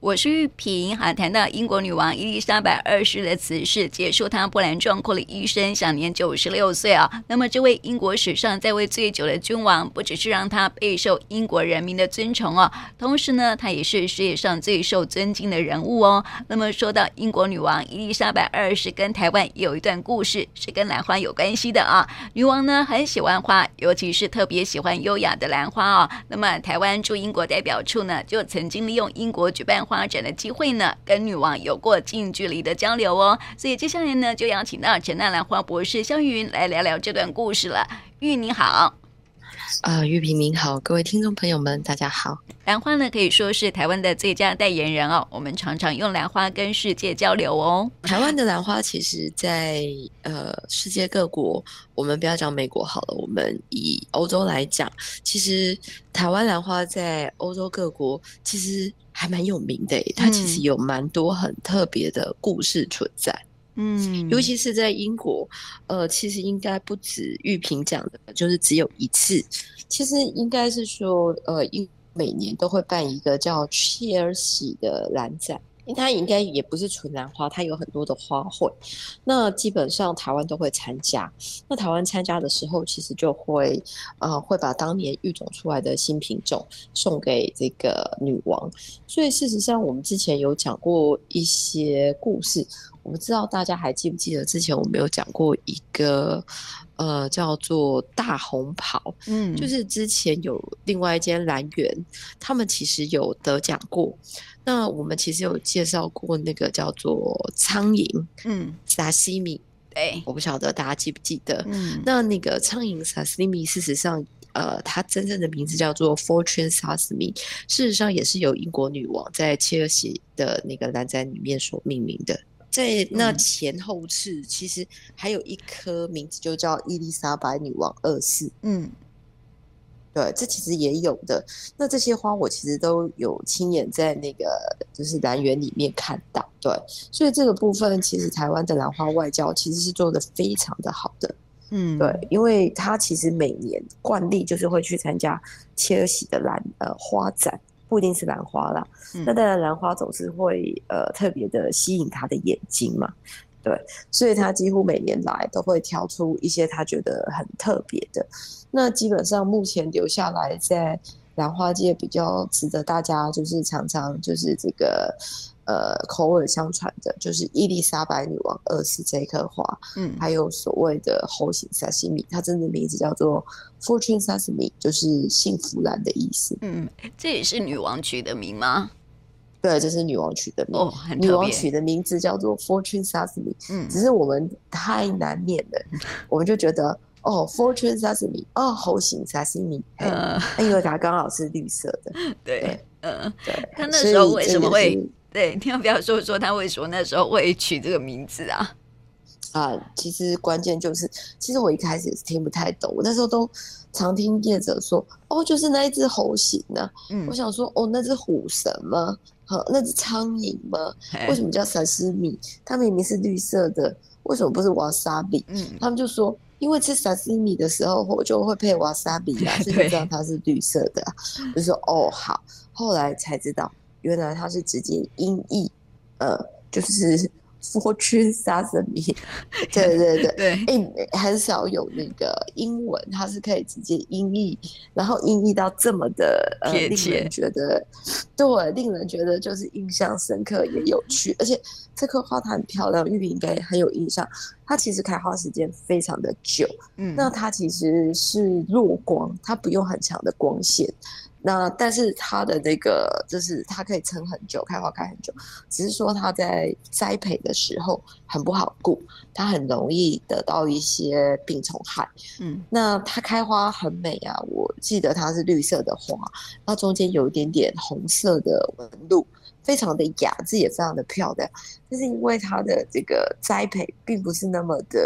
我是玉萍。哈，谈到英国女王伊丽莎白二世的辞世，结束她波澜壮阔的一生，享年九十六岁啊。那么，这位英国史上在位最久的君王，不只是让她备受英国人民的尊崇哦，同时呢，她也是世界上最受尊敬的人物哦。那么，说到英国女王伊丽莎白二世，跟台湾有一段故事，是跟兰花有关系的啊。女王呢，很喜欢花，尤其是特别喜欢优雅的兰花哦。那么，台湾驻英国代表处呢，就曾经利用英国举办花展的机会呢，跟女王有过近距离的交流哦。所以接下来呢，就邀请到陈纳兰花博士萧玉云来聊聊这段故事了。玉你好。啊、呃，玉萍您好，各位听众朋友们，大家好。兰花呢，可以说是台湾的最佳代言人哦。我们常常用兰花跟世界交流哦。台湾的兰花，其实在呃世界各国，我们不要讲美国好了，我们以欧洲来讲，其实台湾兰花在欧洲各国其实还蛮有名的，它其实有蛮多很特别的故事存在。嗯嗯，尤其是在英国，呃，其实应该不止玉萍讲的，就是只有一次。其实应该是说，呃，英每年都会办一个叫切尔西的蓝展。它应该也不是纯兰花，它有很多的花卉。那基本上台湾都会参加。那台湾参加的时候，其实就会呃会把当年育种出来的新品种送给这个女王。所以事实上，我们之前有讲过一些故事。我不知道大家还记不记得之前我们有讲过一个呃叫做大红袍，嗯，就是之前有另外一间兰园，他们其实有得奖过。那我们其实有介绍过那个叫做苍蝇，嗯，沙西米，对，我不晓得大家记不记得，嗯，那那个苍蝇沙西米，事实上，呃，它真正的名字叫做 Fortune Sesame，事实上也是由英国女王在切尔西的那个蓝展里面所命名的。在那前后次，其实还有一颗名字就叫伊丽莎白女王二世，嗯。对，这其实也有的。那这些花我其实都有亲眼在那个就是兰园里面看到。对，所以这个部分其实台湾的兰花外交其实是做的非常的好的。嗯，对，因为它其实每年惯例就是会去参加切尔西的兰呃花展，不一定是兰花啦。嗯、那当然兰花总是会呃特别的吸引他的眼睛嘛。对，所以他几乎每年来都会挑出一些他觉得很特别的。那基本上目前留下来在兰花界比较值得大家就是常常就是这个呃口耳相传的，就是伊丽莎白女王二世这一颗花，嗯，还有所谓的猴形萨西米，它真的名字叫做 Fortune Sesame，就是幸福兰的意思。嗯，这也是女王取的名吗？对，这是女王取的名。哦，女王取的名字叫做 Fortune Sesame。嗯，只是我们太难念了，嗯、我们就觉得哦，Fortune Sesame，哦，猴形 Sesame，嗯，因为它刚好是绿色的。对，嗯，对。他那时候为什么会？对，你要不要说说他为什么那时候会取这个名字啊？啊，其实关键就是，其实我一开始也是听不太懂，我那时候都常听业者说，哦，就是那一只猴形呢、啊。嗯，我想说，哦，那只虎神吗？好，那只苍蝇吗？为什么叫沙西米？它明明是绿色的，为什么不是瓦萨比？嗯，他们就说，因为吃沙西米的时候，我就会配瓦萨比啊，所以知道它是绿色的、啊。就说，哦，好，后来才知道，原来它是直接音译，呃，就是。Fortune Sesame，对对对对，哎、欸，很少有那个英文，它是可以直接音译，然后音译到这么的呃，令人觉得对，令人觉得就是印象深刻也有趣，而且这棵花它很漂亮，玉萍应该很有印象，它其实开花时间非常的久，嗯，那它其实是弱光，它不用很强的光线。那但是它的那个就是它可以撑很久，开花开很久，只是说它在栽培的时候很不好顾，它很容易得到一些病虫害。嗯，那它开花很美啊，我记得它是绿色的花，它中间有一点点红色的纹路。非常的雅致，也非常的漂亮，但是因为它的这个栽培并不是那么的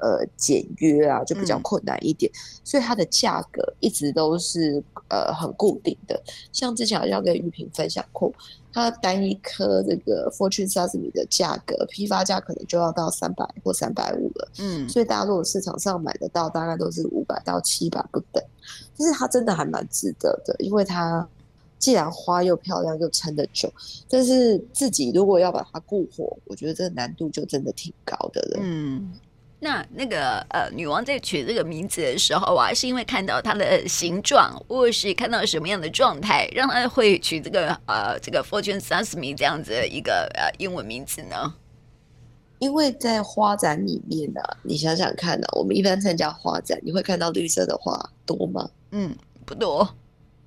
呃简约啊，就比较困难一点，嗯、所以它的价格一直都是呃很固定的。像之前好像跟玉萍分享过，它单一颗这个 Fortune Sesame 的价格，批发价可能就要到三百或三百五了。嗯，所以大家如果市场上买得到，大概都是五百到七百不等。就是它真的还蛮值得的，因为它。既然花又漂亮又撑得久，但是自己如果要把它固火，我觉得这个难度就真的挺高的了。嗯。那那个呃，女王在取这个名字的时候啊，是因为看到它的形状，或是看到什么样的状态，让她会取这个呃这个 Fortune Sesame 这样子的一个呃英文名字呢？因为在花展里面呢、啊，你想想看呢、啊，我们一般参加花展，你会看到绿色的花多吗？嗯，不多，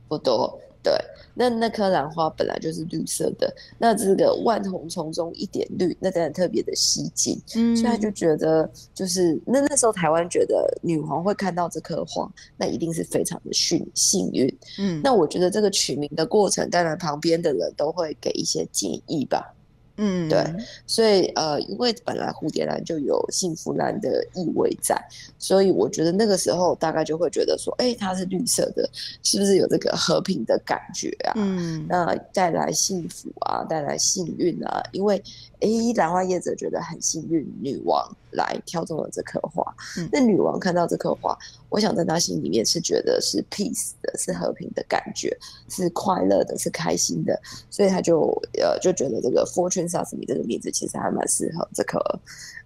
不多。对，那那颗兰花本来就是绿色的，那这个万红丛中一点绿，那当然特别的吸睛，嗯，所以他就觉得，就是那那时候台湾觉得女皇会看到这颗花，那一定是非常的幸幸运，嗯，那我觉得这个取名的过程，当然旁边的人都会给一些建议吧。嗯，对，所以呃，因为本来蝴蝶兰就有幸福兰的意味在，所以我觉得那个时候大概就会觉得说，哎，它是绿色的，是不是有这个和平的感觉啊？嗯，那带来幸福啊，带来幸运啊，因为。哎，兰花业者觉得很幸运，女王来挑中了这颗花。嗯、那女王看到这颗花，我想在她心里面是觉得是 peace 的，是和平的感觉，是快乐的，是开心的，所以她就呃就觉得这个 Fortune Sesame 这个名字其实还蛮适合这颗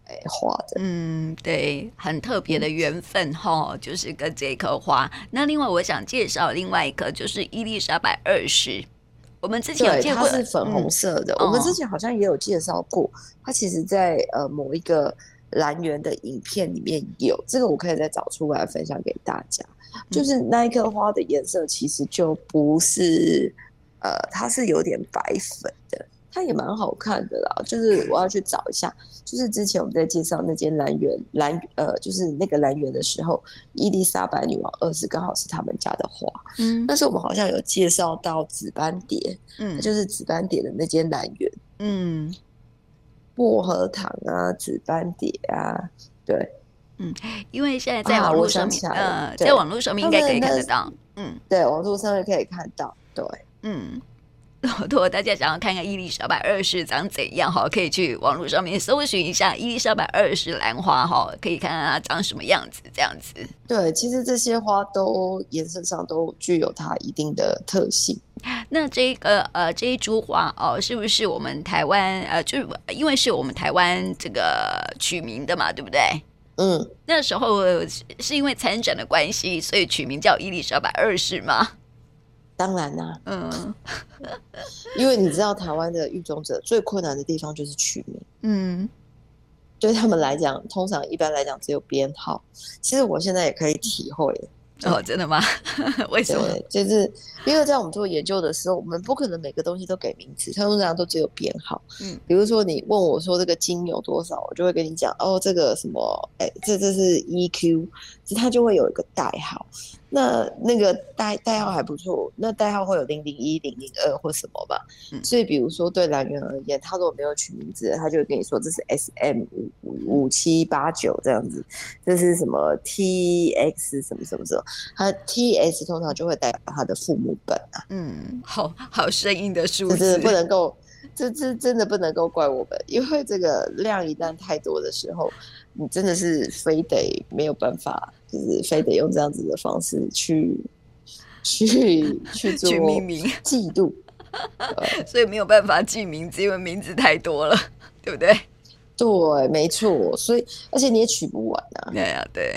哎花的。嗯，对，很特别的缘分哈、嗯，就是跟这颗花。那另外我想介绍另外一颗，就是伊丽莎白二世。我们之前有见过，它是粉红色的、嗯。我们之前好像也有介绍过，哦、它其实在呃某一个蓝源的影片里面有这个，我可以再找出来分享给大家。就是那一颗花的颜色其实就不是呃，它是有点白粉的。它也蛮好看的啦，就是我要去找一下，就是之前我们在介绍那间兰园兰呃，就是那个兰园的时候，伊丽莎白女王二世刚好是他们家的花，嗯，但是我们好像有介绍到紫斑蝶，嗯，就是紫斑蝶的那间兰园，嗯，薄荷糖啊，紫斑蝶啊，对，嗯，因为现在在网络上面，呃，在网络上面应该可以看得到，嗯，对，网络上面可以看到，对，嗯。如果大家想要看看伊丽莎白二世长怎样哈，可以去网络上面搜寻一下伊丽莎白二世兰花哈，可以看看它长什么样子这样子。对，其实这些花都颜色上都具有它一定的特性。那这个呃这一株花哦，是不是我们台湾呃，就是因为是我们台湾这个取名的嘛，对不对？嗯，那时候是因为参展的关系，所以取名叫伊丽莎白二世吗？当然啦、啊，嗯，因为你知道台湾的育种者最困难的地方就是取名，嗯，对他们来讲，通常一般来讲只有编号。其实我现在也可以体会。哦，真的吗？为什么？就是因为在我们做研究的时候，我们不可能每个东西都给名字，通常都只有编号。嗯，比如说你问我说这个金有多少，我就会跟你讲哦，这个什么，哎，这这是 EQ，它就会有一个代号。那那个代代号还不错，那代号会有零零一、零零二或什么吧。嗯，所以比如说对蓝源而言，他如果没有取名字，他就会跟你说这是 SM 五五七八九这样子，这是什么 TX 什么什么什么，他 TS 通常就会代表他的父母本啊。嗯，好好生硬的数字，是不能够，这这真的不能够怪我们，因为这个量一旦太多的时候，你真的是非得没有办法。就是非得用这样子的方式去去去做命名记录，所以没有办法记名字，因为名字太多了，对不对？对，没错。所以而且你也取不完啊。对啊，对。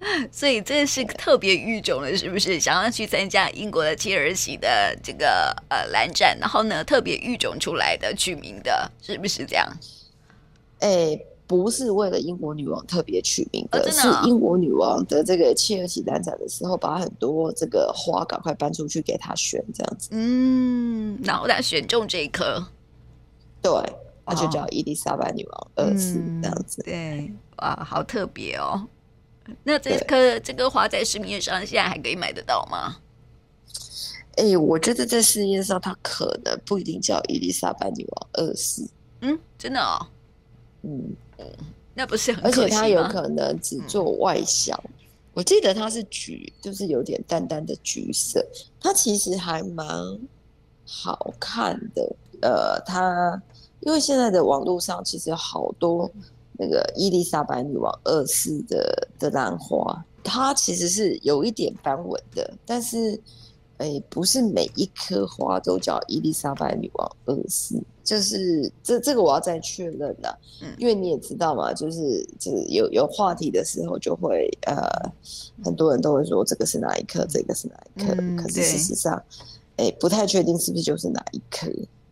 所以这是特别育种的，是不是？想要去参加英国的切尔西的这个呃蓝展，然后呢特别育种出来的取名的，是不是这样？哎、欸。不是为了英国女王特别取名的，哦，的哦，是英国女王的这个切尔西蓝展的时候，把很多这个花赶快搬出去给她选，这样子。嗯，然后她选中这一颗，对，她就叫伊丽莎白女王二世这样子。对，哇，好特别哦。那这颗这个花在市面上现在还可以买得到吗？哎、欸，我觉得在市面上它可能不一定叫伊丽莎白女王二世。嗯，真的哦。嗯。那不是很，而且它有可能只做外销。嗯。我记得它是橘，就是有点淡淡的橘色。它其实还蛮好看的。呃，它因为现在的网络上其实有好多那个伊丽莎白女王二世的的兰花，它其实是有一点斑纹的，但是哎，不是每一颗花都叫伊丽莎白女王二世，就是这这个我要再确认的，嗯，因为你也知道嘛，就是就是有有话题的时候，就会呃，很多人都会说这个是哪一颗，这个是哪一颗，嗯，可是事实上，哎，不太确定是不是就是哪一颗，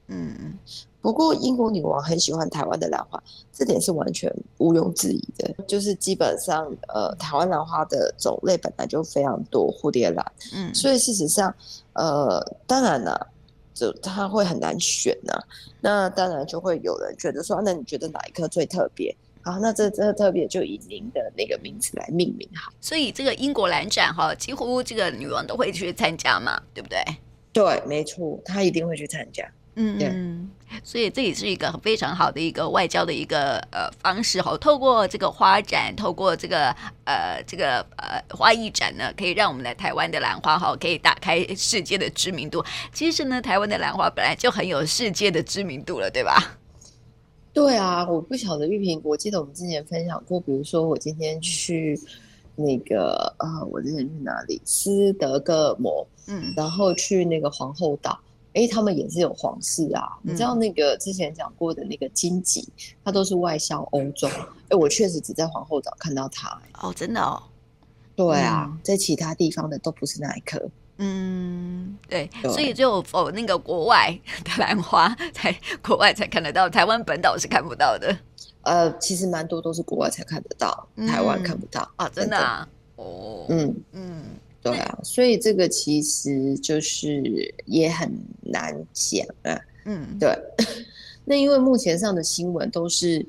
嗯嗯。不过英国女王很喜欢台湾的兰花，这点是完全毋庸置疑的。就是基本上，呃，台湾兰花的种类本来就非常多，蝴蝶兰，嗯，所以事实上，呃，当然了，就它会很难选呢、啊。那当然就会有人觉得说，那你觉得哪一颗最特别？好，那这这特别就以您的那个名字来命名好。所以这个英国兰展哈，几乎这个女王都会去参加嘛，对不对？对，没错，她一定会去参加。嗯嗯，所以这也是一个非常好的一个外交的一个呃方式哈。透过这个花展，透过这个呃这个呃花艺展呢，可以让我们来台湾的兰花哈，可以打开世界的知名度。其实呢，台湾的兰花本来就很有世界的知名度了，对吧？对啊，我不晓得玉萍，我记得我们之前分享过，比如说我今天去那个啊、呃，我之前去哪里？斯德哥尔摩，嗯，然后去那个皇后岛。哎，他们也是有皇室啊，嗯、你知道那个之前讲过的那个金吉，它都是外销欧洲。哎，我确实只在皇后岛看到它。哦，真的哦。对啊，嗯、在其他地方的都不是那一颗。嗯，对，对，所以就哦那个国外的兰花才国外才看得到，台湾本岛是看不到的。呃，其实蛮多都是国外才看得到，嗯、台湾看不到啊，真的啊。哦，嗯嗯。对啊，所以这个其实就是也很难讲啊。嗯，对。那因为目前上的新闻都是。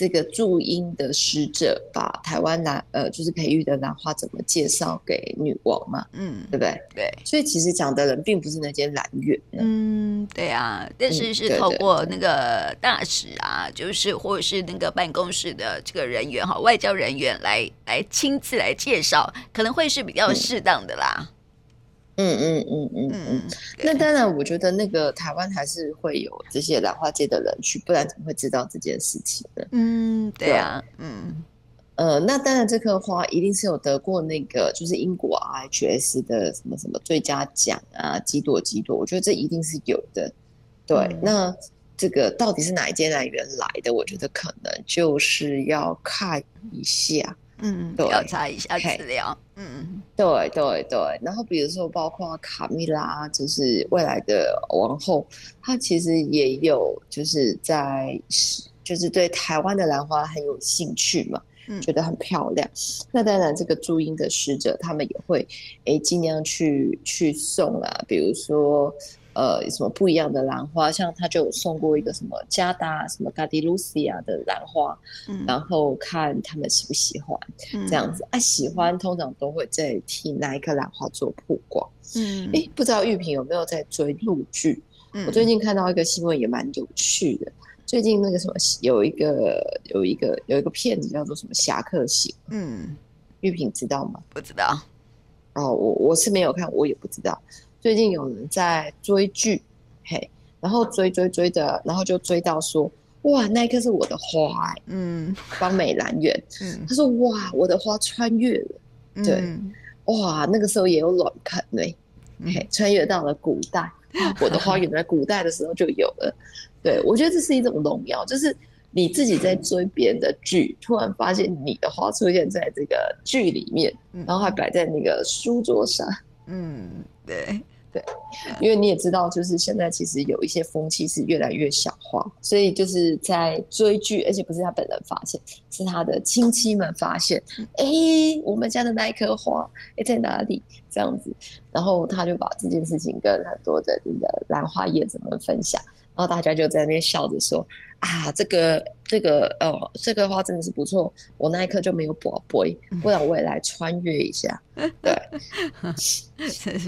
这个驻英的使者把台湾兰呃，就是培育的兰花怎么介绍给女王嘛？嗯，对不对？对，所以其实讲的人并不是那间兰园。嗯，对啊，但是是透过那个大使啊，嗯、就是或者是那个办公室的这个人员哈，外交人员来来亲自来介绍，可能会是比较适当的啦。嗯嗯嗯嗯嗯嗯，那当然，我觉得那个台湾还是会有这些兰花界的人去，不然怎么会知道这件事情呢？嗯，对啊，嗯，呃，那当然，这棵花一定是有得过那个，就是英国 RHS 的什么什么最佳奖啊，几朵几朵，我觉得这一定是有的。对，嗯、那这个到底是哪一间来源来的？我觉得可能就是要看一下。嗯，调查一下资料。嗯，对对对。然后比如说，包括卡蜜拉，就是未来的王后，她其实也有就是在，就是对台湾的兰花很有兴趣嘛，嗯、觉得很漂亮。那当然，这个驻英的使者他们也会诶尽量去去送啊，比如说。呃，什么不一样的兰花？像他就有送过一个什么加达什么 Gardenia 的兰花，嗯、然后看他们喜不喜欢、嗯、这样子。啊，喜欢通常都会在替那一颗兰花做曝光。嗯，哎，不知道玉萍有没有在追陆剧？嗯、我最近看到一个新闻也蛮有趣的。最近那个什么有一个有一个有一个片子叫做什么《侠客行》？嗯，玉萍知道吗？不知道。哦，我我是没有看，我也不知道。最近有人在追剧，嘿，然后追追追的，然后就追到说，哇，那一颗是我的花、欸，嗯，方美兰园，嗯，他说，哇，我的花穿越了，嗯、对，哇，那个时候也有卵盆呢，嘿，穿越到了古代，我的花原来古代的时候就有了，对，我觉得这是一种荣耀，就是你自己在追别人的剧，突然发现你的花出现在这个剧里面，然后还摆在那个书桌上，嗯，对。对，因为你也知道，就是现在其实有一些风气是越来越小化，所以就是在追剧，而且不是他本人发现，是他的亲戚们发现，哎，我们家的那一颗花，哎，在哪里？这样子，然后他就把这件事情跟很多的那个兰花叶子们分享。然后大家就在那边笑着说：“啊，这个这个哦，这个花真的是不错。我那一刻就没有宝贝，不然我也来穿越一下。”对，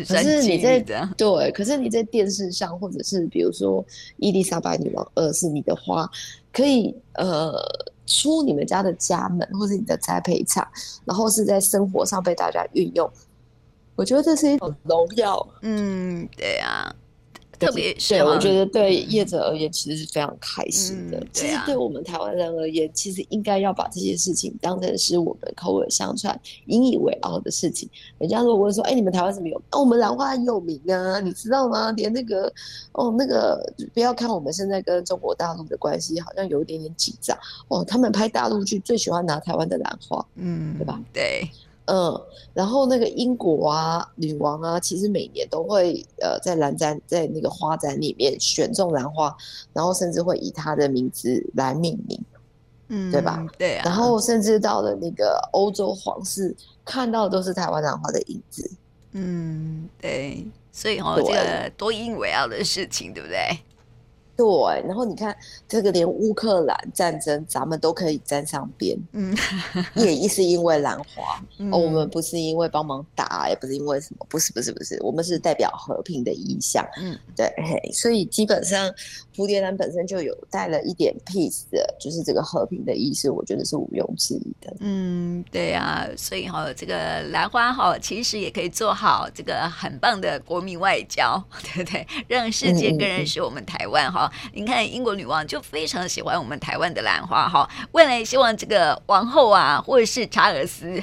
可是你在对，可是你在电视上，或者是比如说伊丽莎白女王二世，你的花可以呃出你们家的家门，或是你的栽培场，然后是在生活上被大家运用。我觉得这是一种荣耀。嗯，对呀。特别是对，我觉得对业者而言，其实是非常开心的。嗯、其实对我们台湾人而言，其实应该要把这些事情当成是我们口耳相传、引以为傲的事情。人家如果问说：“哎，你们台湾怎么有？哦，我们兰花很有名啊，你知道吗？连那个哦，那个不要看我们现在跟中国大陆的关系好像有一点点紧张哦，他们拍大陆剧最喜欢拿台湾的兰花，嗯，对吧？对。”嗯，然后那个英国啊，女王啊，其实每年都会呃在兰展，在那个花展里面选中兰花，然后甚至会以她的名字来命名，嗯，对吧？对啊。然后甚至到了那个欧洲皇室，看到的都是台湾兰花的影子。嗯，对。所以哦，这个多引以为啊的事情，对不对？对，然后你看这个，连乌克兰战争咱们都可以沾上边，嗯，也一是因为兰花，嗯、哦，我们不是因为帮忙打，也不是因为什么，不是，不是，不是，我们是代表和平的意向，嗯，对，所以基本上蝴蝶兰本身就有带了一点 peace 的，就是这个和平的意思，我觉得是毋庸置疑的，嗯，对、啊，所以哈、哦，这个兰花哈，其实也可以做好这个很棒的国民外交，对不对？让世界更认识我们台湾哈。嗯嗯您看，英国女王就非常喜欢我们台湾的兰花哈。未来希望这个王后啊，或者是查尔斯，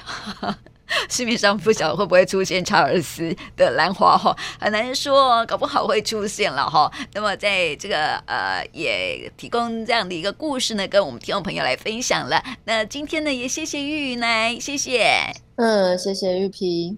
市面上不晓得会不会出现查尔斯的兰花哈，很难说，搞不好会出现了哈。那么在这个呃，也提供这样的一个故事呢，跟我们听众朋友来分享了。那今天呢，也谢谢玉玉来，谢谢。嗯，谢谢玉萍。